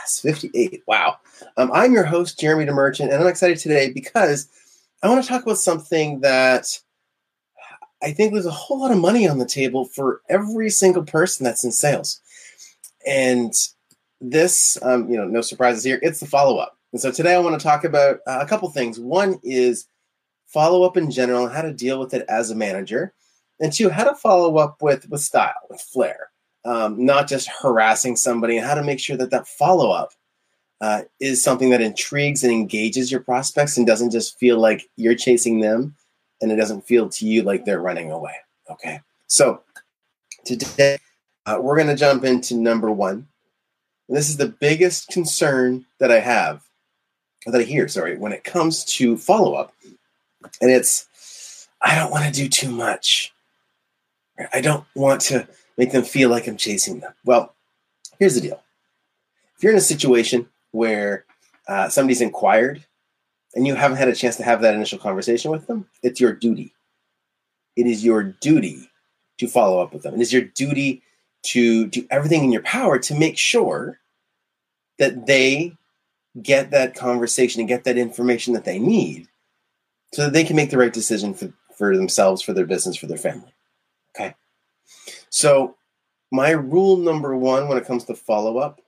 Yes, 58. Wow. Um, I'm your host, Jeremy DeMerchant, and I'm excited today because I want to talk about something that I think there's a whole lot of money on the table for every single person that's in sales. And this, um, you know, no surprises here, it's the follow up. And so today I want to talk about uh, a couple things. One is follow up in general, how to deal with it as a manager, and two, how to follow up with with style, with flair, um, not just harassing somebody, and how to make sure that that follow up uh, is something that intrigues and engages your prospects and doesn't just feel like you're chasing them, and it doesn't feel to you like they're running away. Okay, so today uh, we're going to jump into number one. This is the biggest concern that I have, that I hear, sorry, when it comes to follow up and it's I don't want to do too much. I don't want to make them feel like I'm chasing them. Well, here's the deal: if you're in a situation where uh, somebody's inquired and you haven't had a chance to have that initial conversation with them, it's your duty. It is your duty to follow up with them. It is your duty to do everything in your power to make sure that they get that conversation and get that information that they need so that they can make the right decision for, for themselves, for their business, for their family. Okay. So, my rule number one when it comes to follow up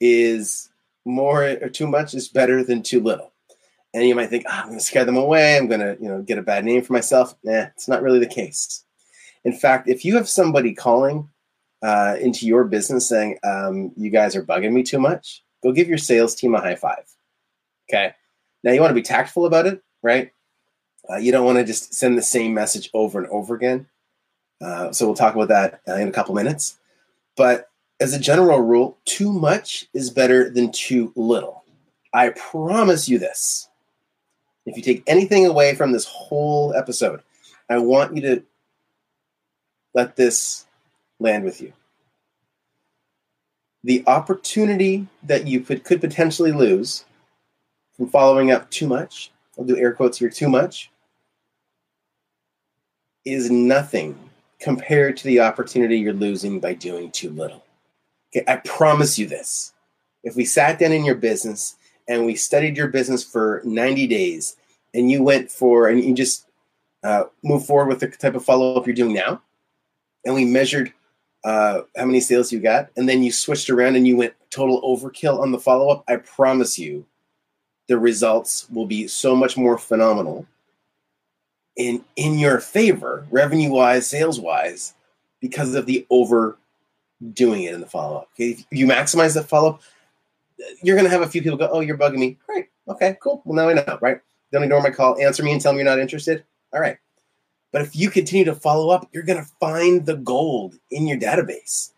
is more or too much is better than too little. And you might think, oh, I'm going to scare them away. I'm going to, you know, get a bad name for myself. Nah, it's not really the case. In fact, if you have somebody calling uh, into your business saying, um, you guys are bugging me too much, go give your sales team a high five. Okay. Now you want to be tactful about it right? Uh, you don't want to just send the same message over and over again. Uh, so we'll talk about that uh, in a couple minutes. But as a general rule, too much is better than too little. I promise you this. If you take anything away from this whole episode, I want you to let this land with you. The opportunity that you could, could potentially lose from following up too much I'll do air quotes here, too much, is nothing compared to the opportunity you're losing by doing too little. Okay, I promise you this. If we sat down in your business and we studied your business for 90 days and you went for, and you just uh, move forward with the type of follow up you're doing now, and we measured uh, how many sales you got, and then you switched around and you went total overkill on the follow up, I promise you, the results will be so much more phenomenal in in your favor, revenue wise, sales wise, because of the over doing it in the follow up. Okay, if you maximize that follow up, you're gonna have a few people go, "Oh, you're bugging me." Great, okay, cool. Well, now I know, right? Don't ignore my call. Answer me and tell me you're not interested. All right. But if you continue to follow up, you're gonna find the gold in your database.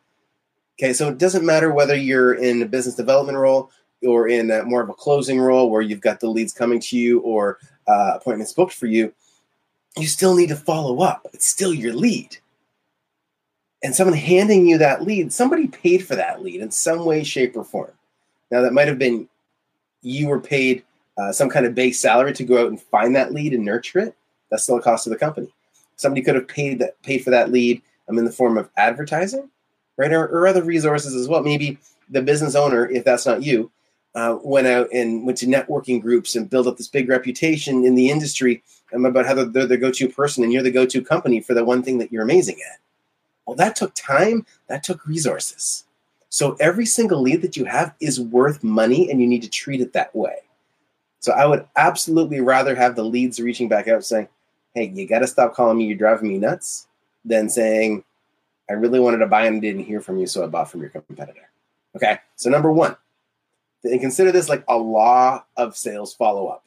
Okay, so it doesn't matter whether you're in a business development role, or in a, more of a closing role where you've got the leads coming to you or uh, appointments booked for you, you still need to follow up. It's still your lead. And someone handing you that lead, somebody paid for that lead in some way, shape, or form. Now, that might have been you were paid uh, some kind of base salary to go out and find that lead and nurture it. That's still a cost to the company. Somebody could have paid that paid for that lead um, in the form of advertising, right, or, or other resources as well. Maybe the business owner, if that's not you, uh, went out and went to networking groups and built up this big reputation in the industry about how they're the go-to person and you're the go-to company for the one thing that you're amazing at. Well, that took time, that took resources. So every single lead that you have is worth money and you need to treat it that way. So I would absolutely rather have the leads reaching back out saying, Hey, you got to stop calling me, you're driving me nuts, than saying, I really wanted to buy and didn't hear from you, so I bought from your competitor. Okay. So, number one, and consider this like a law of sales follow up.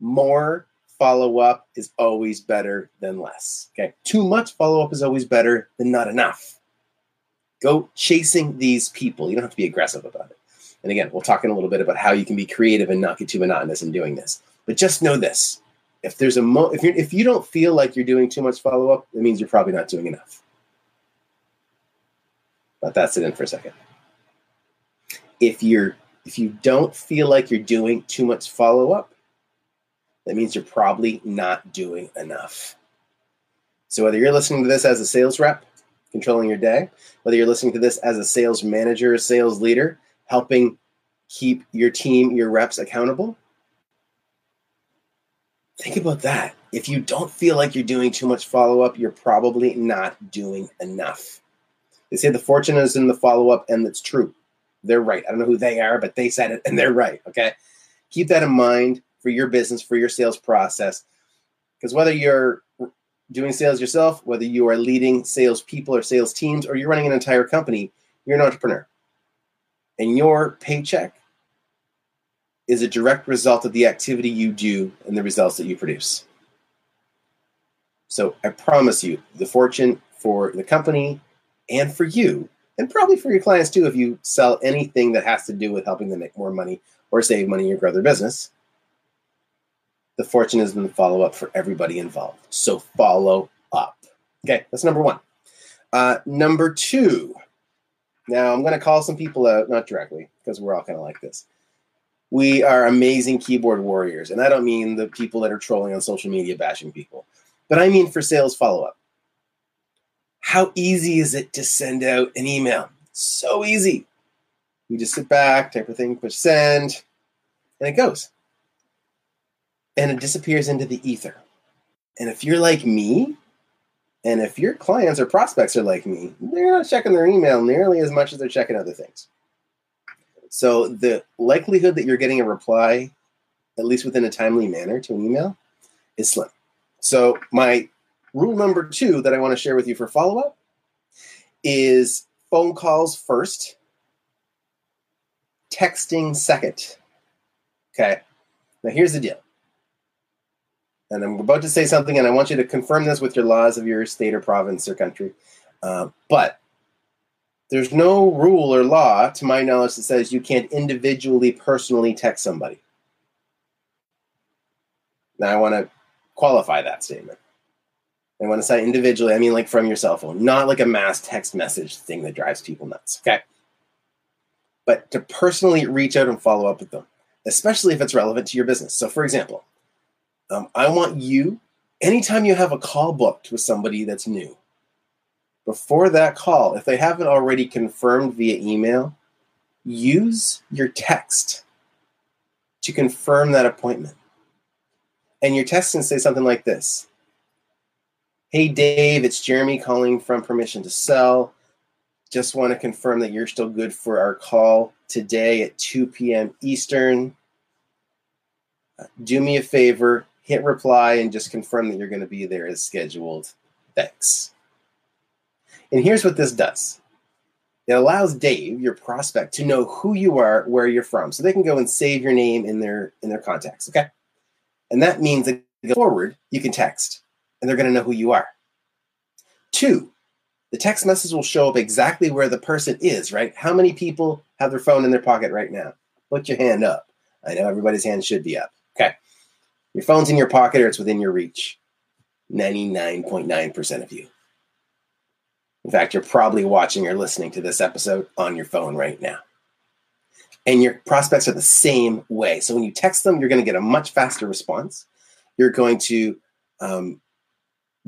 More follow up is always better than less. Okay. Too much follow up is always better than not enough. Go chasing these people. You don't have to be aggressive about it. And again, we'll talk in a little bit about how you can be creative and not get too monotonous in doing this. But just know this: if there's a mo- if you if you don't feel like you're doing too much follow up, it means you're probably not doing enough. But that's it in for a second. If you're if you don't feel like you're doing too much follow up, that means you're probably not doing enough. So whether you're listening to this as a sales rep, controlling your day, whether you're listening to this as a sales manager, a sales leader, helping keep your team, your reps accountable, think about that. If you don't feel like you're doing too much follow up, you're probably not doing enough. They say the fortune is in the follow up, and that's true. They're right. I don't know who they are, but they said it, and they're right. Okay. Keep that in mind for your business, for your sales process. Because whether you're doing sales yourself, whether you are leading sales people or sales teams, or you're running an entire company, you're an entrepreneur. And your paycheck is a direct result of the activity you do and the results that you produce. So I promise you, the fortune for the company and for you, and probably for your clients too, if you sell anything that has to do with helping them make more money or save money or grow their business, the fortune is in the follow up for everybody involved. So follow up. Okay, that's number one. Uh, number two. Now I'm going to call some people out, not directly, because we're all kind of like this. We are amazing keyboard warriors, and I don't mean the people that are trolling on social media bashing people, but I mean for sales follow up. How easy is it to send out an email? So easy. You just sit back, type a thing, push send, and it goes and it disappears into the ether. And if you're like me, and if your clients or prospects are like me, they're not checking their email nearly as much as they're checking other things. So the likelihood that you're getting a reply, at least within a timely manner, to an email is slim. So my rule number two that I want to share with you for follow up is phone calls first, texting second. Okay. Now here's the deal and I'm about to say something, and I want you to confirm this with your laws of your state or province or country. Uh, but there's no rule or law, to my knowledge, that says you can't individually, personally text somebody. Now, I want to qualify that statement. I want to say individually, I mean like from your cell phone, not like a mass text message thing that drives people nuts. Okay. But to personally reach out and follow up with them, especially if it's relevant to your business. So, for example, um, I want you, anytime you have a call booked with somebody that's new, before that call, if they haven't already confirmed via email, use your text to confirm that appointment. And your text can say something like this Hey, Dave, it's Jeremy calling from Permission to Sell. Just want to confirm that you're still good for our call today at 2 p.m. Eastern. Uh, do me a favor, hit reply and just confirm that you're going to be there as scheduled. Thanks. And here's what this does it allows Dave, your prospect, to know who you are, where you're from, so they can go and save your name in their in their contacts. Okay, and that means that forward, you can text, and they're going to know who you are. Two, the text message will show up exactly where the person is. Right? How many people have their phone in their pocket right now? Put your hand up. I know everybody's hand should be up. Okay. Your phone's in your pocket or it's within your reach. 99.9% of you. In fact, you're probably watching or listening to this episode on your phone right now. And your prospects are the same way. So when you text them, you're going to get a much faster response. You're going to um,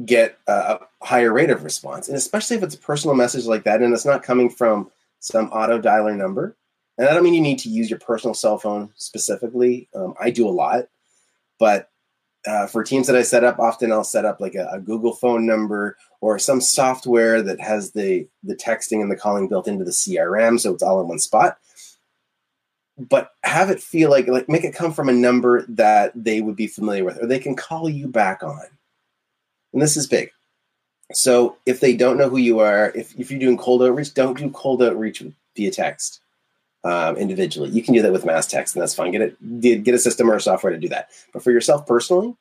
get a, higher rate of response. And especially if it's a personal message like that and it's not coming from some auto dialer number. And I don't mean you need to use your personal cell phone specifically. Um, I do a lot. But uh, for teams that I set up, often I'll set up like a, a, Google phone number or some software that has the the texting and the calling built into the CRM, so it's all in one spot. But have it feel like like make it come from a number that they would be familiar with, or they can call you back on. And this is big. So if they don't know who you are, if, if you're doing cold outreach, don't do cold outreach via text um, individually. You can do that with mass text, and that's fine. Get it, get a system or a software to do that. But for yourself personally,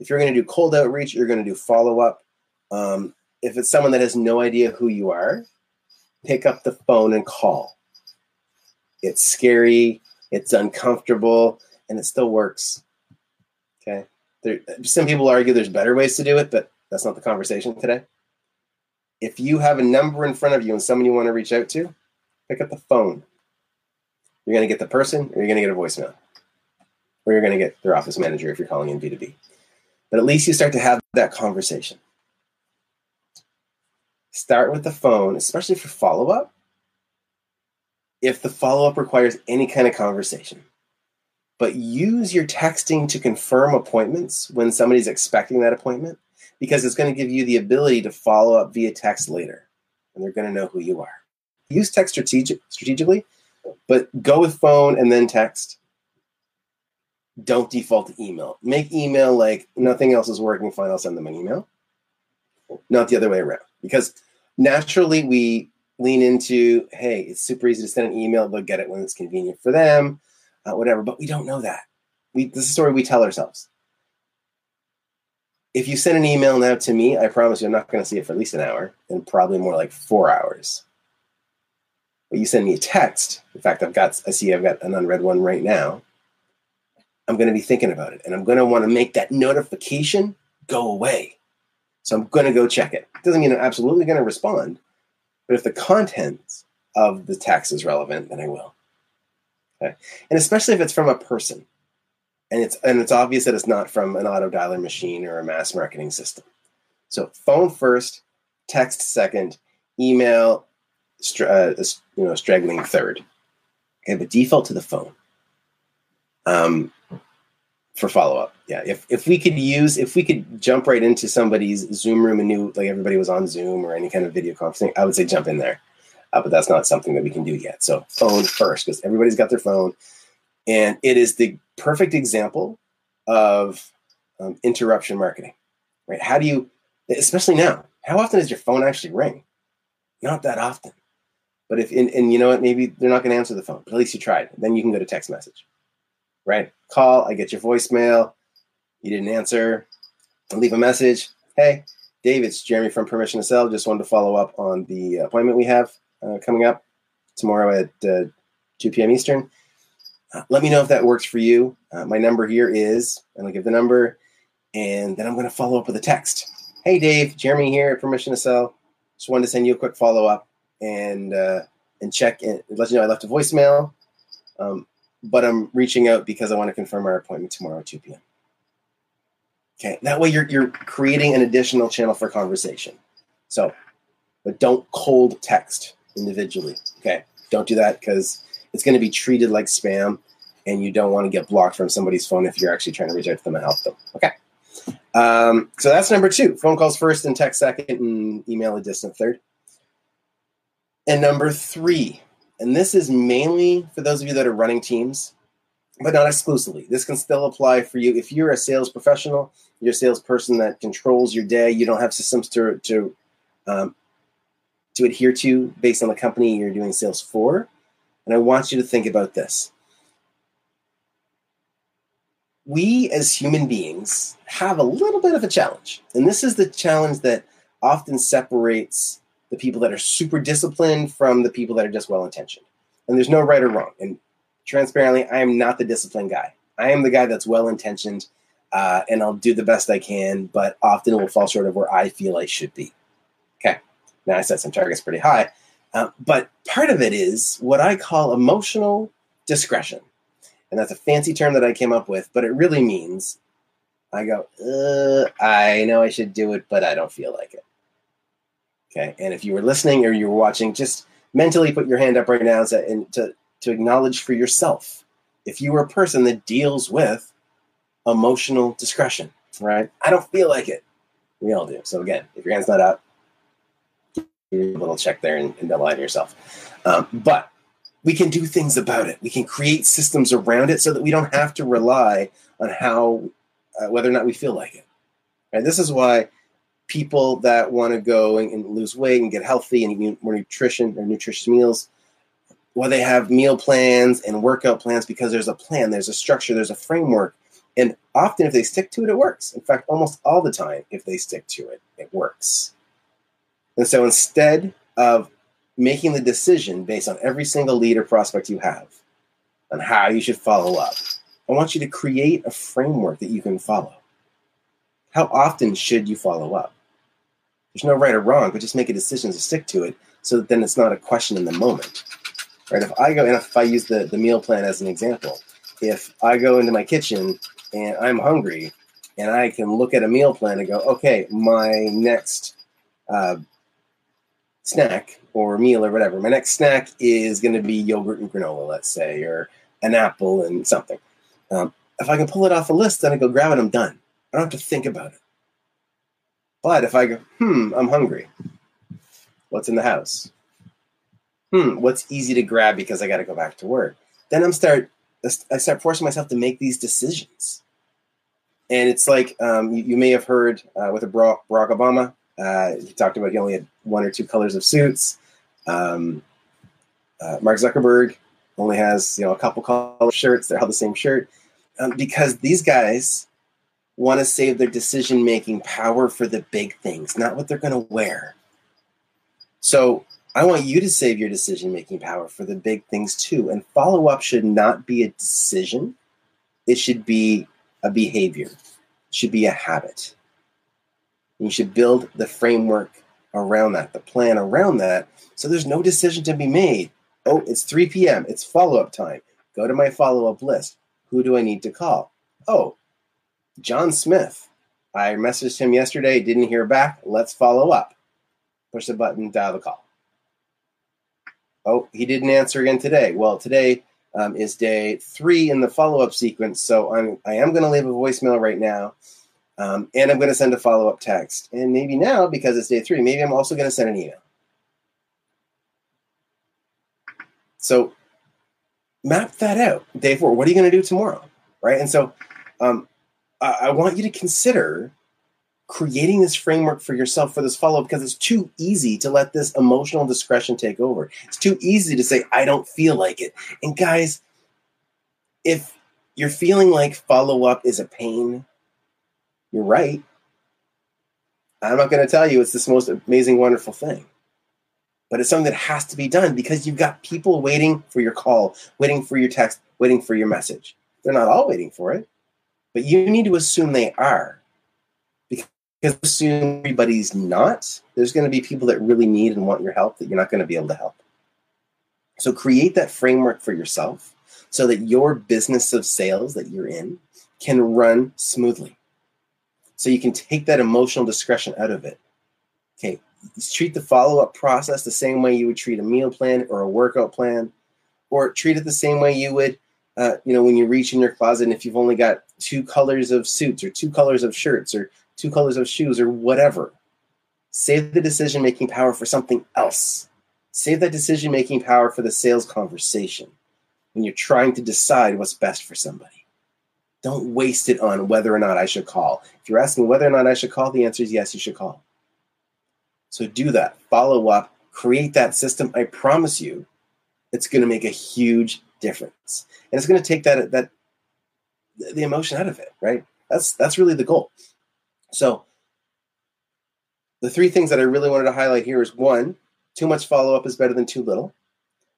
if you're going to do cold outreach, you're going to do follow up. Um, if it's someone that has no idea who you are, pick up the phone and call. it's scary, it's uncomfortable, and it still works. Okay. There, some people argue there's better ways to do it, but that's not the conversation today. If you have a number in front of you and someone you want to reach out to, pick up the phone. You're going to get the person, or you're going to get a voicemail, or you're going to get their office manager if you're calling in B2B. But at least you start to have that conversation. Start with the phone, especially for follow up. If the follow up requires any kind of conversation, but use your texting to confirm appointments when somebody's expecting that appointment because it's going to give you the ability to follow up via text later and they're going to know who you are. Use text strategic, strategically, but go with phone and then text. Don't default to email. Make email like nothing else is working, fine, I'll send them an email. Not the other way around. Because naturally we lean into, hey, it's super easy to send an email, they'll get it when it's convenient for them uh, whatever. But we don't know that. We this is a story we tell ourselves. If you send an email now to me, I promise you, I'm not going to see it for at least an hour, and probably more like four hours. But you send me a text. In fact, I've got I see I've got an unread one right now. I'm going to be thinking about it, and I'm going to want to make that notification go away. So I'm going to go check it. Doesn't mean I'm absolutely going to respond, but if the content of the text is relevant, then I will. Okay. And especially if it's from a person. And it's and it's obvious that it's not from an auto dialer machine or a mass marketing system. So phone first, text second, email uh, you know straggling third. Okay, but default to the phone. Um, for follow up. Yeah, if if we could use if we could jump right into somebody's Zoom room and knew like everybody was on Zoom or any kind of video conferencing, I would say jump in there uh, but that's not something that we can do yet. So phone first, because everybody's got their phone, and it is the perfect example of um, interruption marketing, right? How do you, especially now, how often does your phone actually ring? Not that often. But if and, and you know what, maybe they're not going to answer the phone, but at least you tried. Then you can go to text message, right? Call, I get your voicemail. You didn't answer. I'll leave a message. Hey, Dave, it's Jeremy from Permission to Sell. Just wanted to follow up on the appointment we have uh, coming up tomorrow at uh, 2 p.m. Eastern. Uh, let me know if that works for you. Uh, my number here is, and I'll give the number, and then I'm going to follow up with a text. Hey, Dave, Jeremy here at Permission to Sell. Just wanted to send you a quick follow up and uh, and check and let you know I left a voicemail. Um, but I'm reaching out because I want to confirm our appointment tomorrow at 2 p.m. Okay, that way you're you're creating an additional channel for conversation. So, but don't cold text individually. Okay, don't do that because it's going to be treated like spam, and you don't want to get blocked from somebody's phone if you're actually trying to reach out to them and help them. Okay. Um, so that's number two. Phone calls first and text second and email a distant third. And number three, and this is mainly for those of you that are running teams, but not exclusively. This can still apply for you if you're a sales professional, you're a salesperson that controls your day. You don't have systems to to um, to adhere to based on the company you're doing sales for. And I want you to think about this. We as human beings have a little bit of a challenge. And this is the challenge that often separates the people that are super disciplined from the people that are just well intentioned. And there's no right or wrong. And transparently, I am not the disciplined guy. I am the guy that's well intentioned uh, and I'll do the best I can, but often it will fall short of where I feel I should be. Now I set some targets pretty high. Uh, but part of it is what I call emotional discretion. And that's a fancy term that I came up with, but it really means I go, uh, I know I should do it, but I don't feel like it. Okay. And if you were listening or you were watching, just mentally put your hand up right now and to, to acknowledge for yourself if you are a person that deals with emotional discretion, right? I don't feel like it. We all do. So again, if your hand's not up, a little check there and, and align yourself. Um, but we can do things about it. We can create systems around it so that we don't have to rely on how uh, whether or not we feel like it. And this is why people that want to go and, and, lose weight and get healthy and eat more nutrition or nutritious meals, well, they have meal plans and workout plans because there's a plan, there's a structure, there's a framework. And often, if they stick to it, it works. In fact, almost all the time, if they stick to it, it works. And so instead of making the decision based on every single lead or prospect you have on how you should follow up. I want you to create a framework that you can follow. How often should you follow up? There's no right or wrong, but just make a decision to stick to it so that then it's not a question in the moment. Right? If I go and if I use the, the meal plan as an example, if I go into my kitchen and I'm hungry and I can look at a meal plan and go, okay, my next uh, snack or meal or whatever, my next snack is going to be yogurt and granola, let's say, or an apple and something. Um, if I can pull it off a list, then I go grab it, I'm done. I don't have to think about it. But if I go, hmm, I'm hungry. What's in the house? Hmm, what's easy to grab because I got to go back to work? Then I'm start I start forcing myself to make these decisions. And it's like um, you, you, may have heard uh, with a Barack Obama, uh, he talked about he only had one or two colors of suits. Um, uh, Mark Zuckerberg only has you know a couple color shirts. They're all the same shirt um, because these guys want to save their decision making power for the big things, not what they're going to wear. So I want you to save your decision making power for the big things too. And follow up should not be a decision, it should be a behavior, it should be a habit. You should build the framework around that, the plan around that, so there's no decision to be made. Oh, it's 3 p.m., it's follow up time. Go to my follow up list. Who do I need to call? Oh, John Smith. I messaged him yesterday, didn't hear back. Let's follow up. Push the button, dial the call. Oh, he didn't answer again today. Well, today um, is day three in the follow up sequence. So I'm, I am going to leave a voicemail right now. Um, and I'm going to send a follow up text. And maybe now, because it's day three, maybe I'm also going to send an email. So map that out. Day four, what are you going to do tomorrow? Right. And so um, I want you to consider creating this framework for yourself for this follow up because it's too easy to let this emotional discretion take over. It's too easy to say, I don't feel like it. And guys, if you're feeling like follow up is a pain, you're right. I'm not going to tell you it's this most amazing, wonderful thing. But it's something that has to be done because you've got people waiting for your call, waiting for your text, waiting for your message. They're not all waiting for it but you need to assume they are. Because assume everybody's not, there's going to be people that really need and want your help that you're not going to be able to help. So create that framework for yourself so that your business of sales that you're in can run smoothly. So you can take that emotional discretion out of it. Okay, treat the follow up process the same way you would treat a meal plan or a workout plan, or treat it the same way you would uh, you know, when you reach in your closet and if you've only got two colors of suits or two colors of shirts or two colors of shoes or whatever, save the decision making power for something else. Save that decision making power for the sales conversation when you're trying to decide what's best for somebody. Don't waste it on whether or not I should call. If you're asking whether or not I should call, the answer is yes, you should call. So do that. Follow up. Create that system. I promise you, it's going to make a huge difference and it's going to take that that the emotion out of it right that's that's really the goal so the three things that i really wanted to highlight here is one too much follow-up is better than too little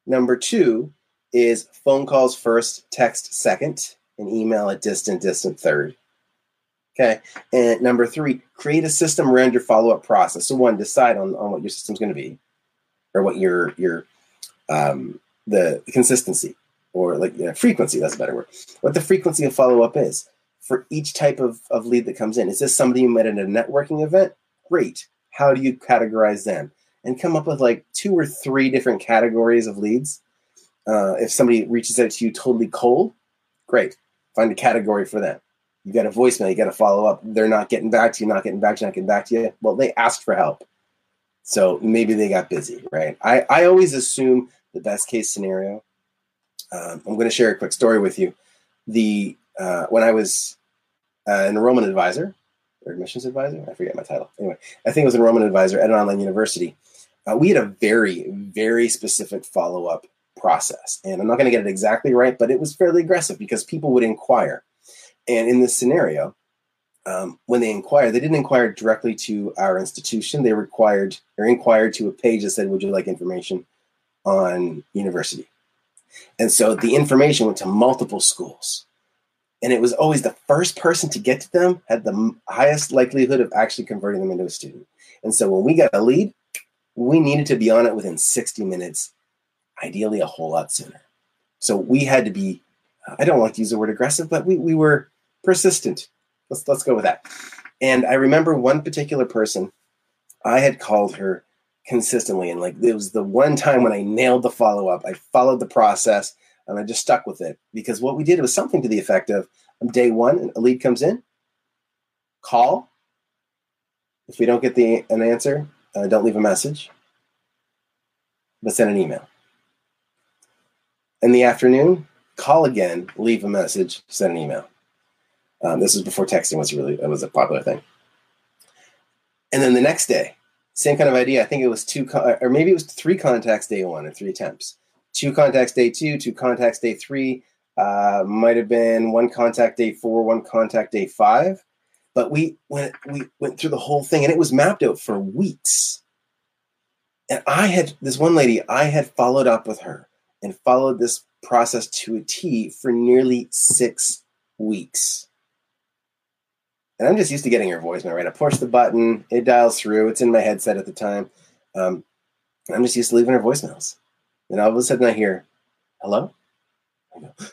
number two is phone calls first text second and email a distant distant third okay and number three create a system around your follow-up process so one decide on, on what your system's going to be or what your your um, the consistency or like you know, frequency, that's a better word, what the frequency of follow up is for each type of, of lead that comes in. Is this somebody you met at a networking event? Great. How do you categorize them? And come up with like two or three different categories of leads. Uh, if somebody reaches out to you totally cold, great. Find a category for them. You got a voicemail, you got to follow up. They're not getting back to you, not getting back to you, not getting back to you. Well, they asked for help. So maybe they got busy, right? I, I always assume the best case scenario um, I'm going to share a quick story with you. The uh, when I was uh, an enrollment advisor or admissions advisor, I forget my title. Anyway, I think it was an enrollment advisor at an online university. Uh, we had a very, very specific follow up process, and I'm not going to get it exactly right, but it was fairly aggressive because people would inquire. And in this scenario, um, when they inquired, they didn't inquire directly to our institution. They required or inquired to a page that said, "Would you like information on university?" And so the information went to multiple schools, and it was always the first person to get to them had the highest likelihood of actually converting them into a student. And so when we got a lead, we needed to be on it within 60 minutes, ideally a whole lot sooner. So we had to be, I don't like to use the word aggressive, but we, we were persistent. Let's, let's go with that. And I remember one particular person, I had called her consistently. And like, it was the one time when I nailed the follow up. I followed the process and I just stuck with it because what we did was something to the effect of day one, a lead comes in, call. If we don't get the an answer, uh, don't leave a message, but send an email. In the afternoon, call again, leave a message, send an email. Um, this was before texting was really was a popular thing. And then the next day, same kind of idea. I think it was two, or maybe it was three contacts day one and three attempts. Two contacts day two, two contacts day three. Uh, might have been one contact day four, one contact day five. But we went we went through the whole thing, and it was mapped out for weeks. And I had this one lady, I had followed up with her and followed this process to a T for nearly six weeks. And I'm just used to getting her voicemail, right? I push the button, it dials through. It's in my headset at the time. Um, I'm just used to leaving her voicemails. And all of a sudden I hear, hello?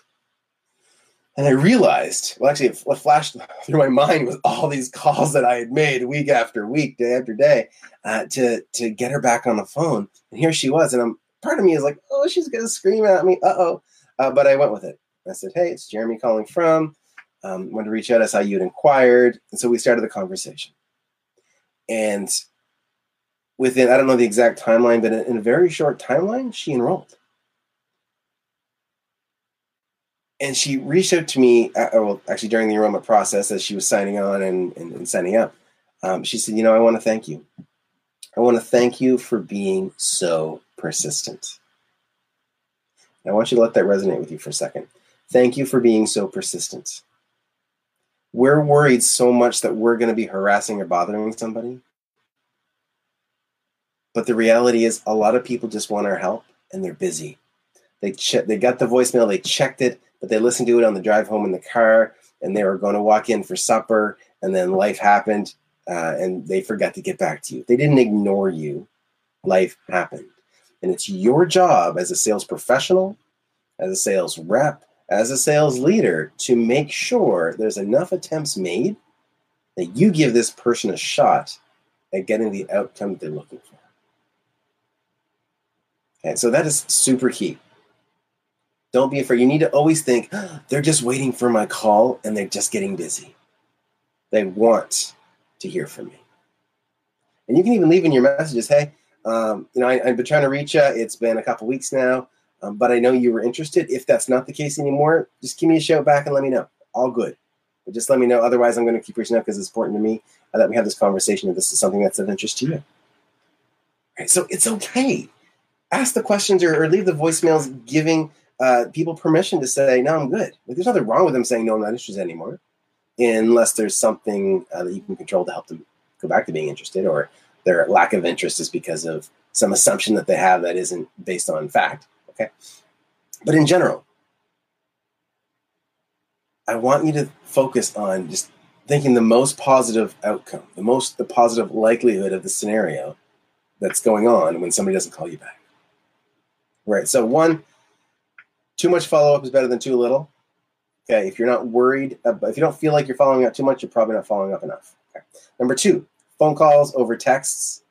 And I realized, well, actually, what flashed through my mind was all these calls that I had made week after week, day after day, uh, to to get her back on the phone. And here she was, and I'm part of me is like, oh, she's gonna scream at me, uh-oh. Uh, but I went with it. I said, hey, it's Jeremy calling from. Um, wanted to reach out. I saw you'd inquired, and so we started the conversation. And within, I don't know the exact timeline, but in a very short timeline, she enrolled. and she reached out to me, uh, well, actually during the enrollment process as she was signing on and, and, and signing up. Um, she said, You know, I want to thank you. I want to thank you for being so persistent. I want you to let that resonate with you for a second. Thank you for being so persistent. We're worried so much that we're going to be harassing or bothering somebody. But the reality is, a lot of people just want our help and they're busy. They, che- they got the voicemail, they checked it, but they listened to it on the drive home in the car and they were going to walk in for supper and then life happened uh, and they forgot to get back to you. They didn't ignore you. Life happened. And it's your job as a sales professional, as a sales rep, as a sales leader to make sure there's enough attempts made that you give this person a shot at getting the outcome they're looking for. Okay, so that is super key. Don't be afraid. You need to always think they're just waiting for my call and they're just getting busy. They want to hear from me. And you can even leave in your messages, hey, um, you know, I, have been trying to reach you. It's been a couple weeks now, um, but I know you were interested. If that's not the case anymore, just give me a shout back and let me know. All good. But just let me know. Otherwise, I'm going to keep reaching out because it's important to me that we have this conversation if this is something that's of interest to you. Right. So it's okay. Ask the questions or, or leave the voicemails giving uh, people permission to say, no, I'm good. Like, there's nothing wrong with them saying, no, I'm not interested anymore, unless there's something uh, that you can control to help them go back to being interested, or their lack of interest is because of some assumption that they have that isn't based on fact. Okay. But in general, I want you to focus on just thinking the most positive outcome, the most the positive likelihood of the scenario that's going on when somebody doesn't call you back. Right. So one, too much follow up is better than too little. Okay, if you're not worried, about, if you don't feel like you're following up too much, you're probably not following up enough. Okay. Number two, phone calls over texts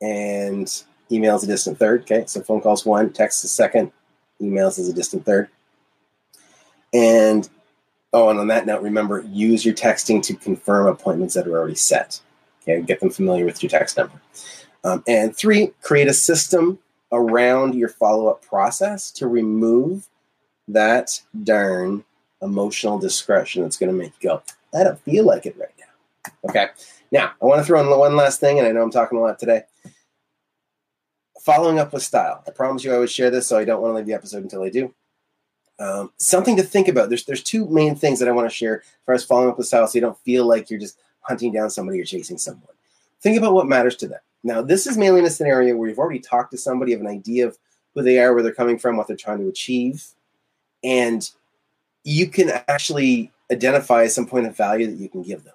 and emails a distant third. Okay, so phone calls one, text is second, emails is a distant third. And oh, and on that note, remember use your texting to confirm appointments that are already set. Okay, get them familiar with your text number. Um, and three, create a system around your follow up process to remove that darn emotional discretion that's going to make you go, I don't feel like it right. Okay. Now, I want to throw in one last thing, and I know I'm talking a lot today. Following up with style. I promise you I would share this, so I don't want to leave the episode until I do. Um, something to think about. There's there's two main things that I want to share as far as following up with style, so you don't feel like you're just hunting down somebody or chasing someone. Think about what matters to them. Now, this is mainly in a scenario where you've already talked to somebody, have an idea of who they are, where they're coming from, what they're trying to achieve, and you can actually identify some point of value that you can give them.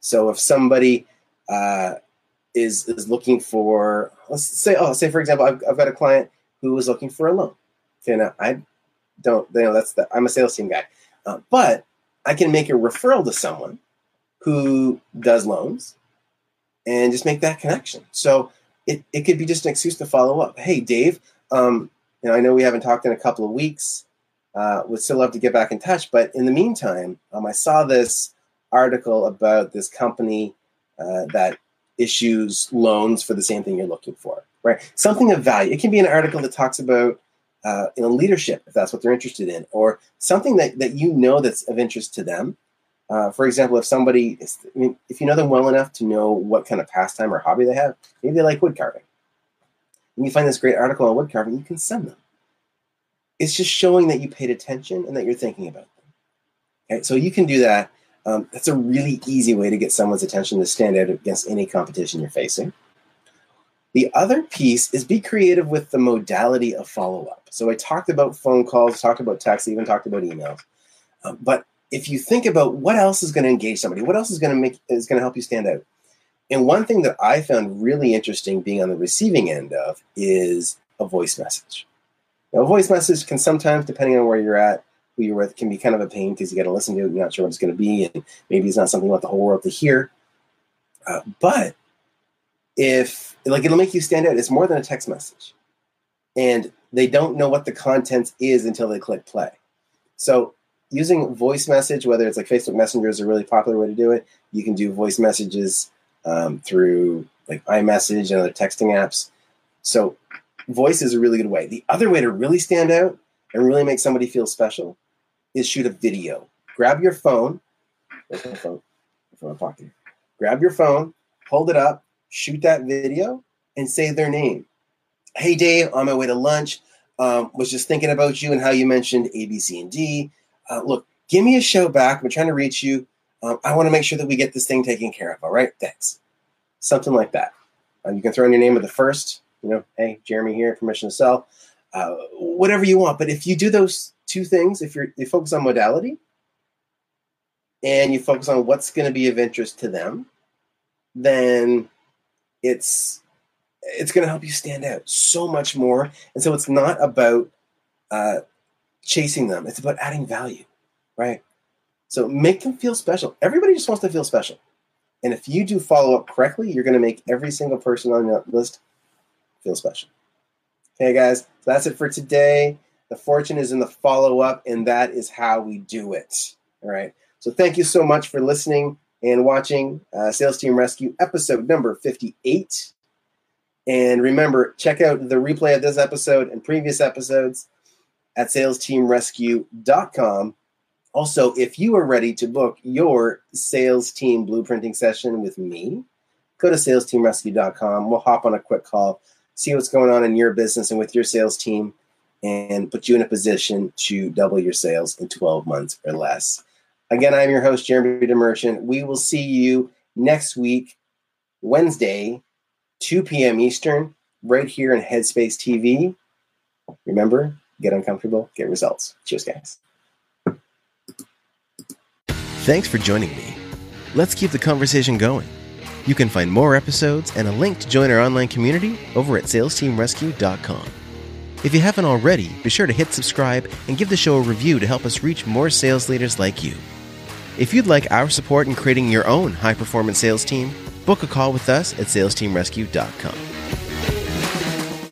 So if somebody uh, is is looking for, let's say, oh, say for example, I've, I've got a client who is looking for a loan. Okay, now I don't, you know, that's the I'm a sales team guy, uh, but I can make a referral to someone who does loans and just make that connection. So it, it could be just an excuse to follow up. Hey, Dave, um, you know, I know we haven't talked in a couple of weeks. Uh, would still love to get back in touch. But in the meantime, um, I saw this article about this company uh, that issues loans for the same thing you're looking for, right? Something of value. It can be an article that talks about uh, leadership if that's what they're interested in, or something that that you know that's of interest to them. Uh, for example, if somebody, is, I mean, if you know them well enough to know what kind of pastime or hobby they have, maybe they like wood carving. And you find this great article on wood carving, you can send them. It's just showing that you paid attention and that you're thinking about them. Okay, so you can do that. Um, that's a really easy way to get someone's attention to stand out against any competition you're facing. The other piece is be creative with the modality of follow up. So I talked about phone calls, talked about text, even talked about emails. Um, but if you think about what else is going to engage somebody, what else is going to make is going to help you stand out. And one thing that I found really interesting being on the receiving end of is a voice message. Now, a voice message can sometimes, depending on where you're at, who you're with, can be kind of a pain because you got to listen to it. You're not sure what it's going to be, and maybe it's not something you want the whole world to hear. Uh, but if like it'll make you stand out, it's more than a text message, and they don't know what the content is until they click play. So using voice message, whether it's like Facebook Messenger is a really popular way to do it. You can do voice messages um, through like iMessage and other texting apps. So voice is a really good way. The other way to really stand out and really make somebody feel special is shoot a video. Grab your phone. Phone? My pocket. Grab your phone, hold it up, shoot that video, and say their name. Hey Dave, on my way to lunch. Um, was just thinking about you and how you mentioned A, B, C, and D uh, look, give me a show back. I'm trying to reach you. Um, I want to make sure that we get this thing taken care of. All right, thanks. Something like that. Uh, you can throw in your name of the first. You know, hey, Jeremy here, permission to sell. Uh, whatever you want. But if you do those two things, if you're you focus on modality and you focus on what's going to be of interest to them, then it's it's going to help you stand out so much more. And so it's not about uh, chasing them. It's about adding value, right? So make them feel special. Everybody just wants to feel special. And if you do follow up correctly, you're going to make every single person on that list feel special. Okay, guys, so that's it for today. The fortune is in the follow up, and that is how we do it. All right. So thank you so much for listening and watching uh, Sales Team Rescue episode number 58. And remember, check out the replay of this episode and previous episodes at salesteamrescue.com. Also, if you are ready to book your sales team blueprinting session with me, go to salesteamrescue.com. We'll hop on a quick call, see what's going on in your business and with your sales team, and put you in a position to double your sales in 12 months or less. Again, I'm your host, Jeremy DeMerchant. We will see you next week, Wednesday, 2 p.m. Eastern, right here in Headspace TV. Remember, get uncomfortable, get results. Cheers, guys. Thanks for joining me. Let's keep the conversation going. You can find more episodes and a link to join our online community over at salesteamrescue.com. If you haven't already, be sure to hit subscribe and give the show a review to help us reach more sales leaders like you. If you'd like our support in creating your own high performance sales team, book a call with us at salesteamrescue.com.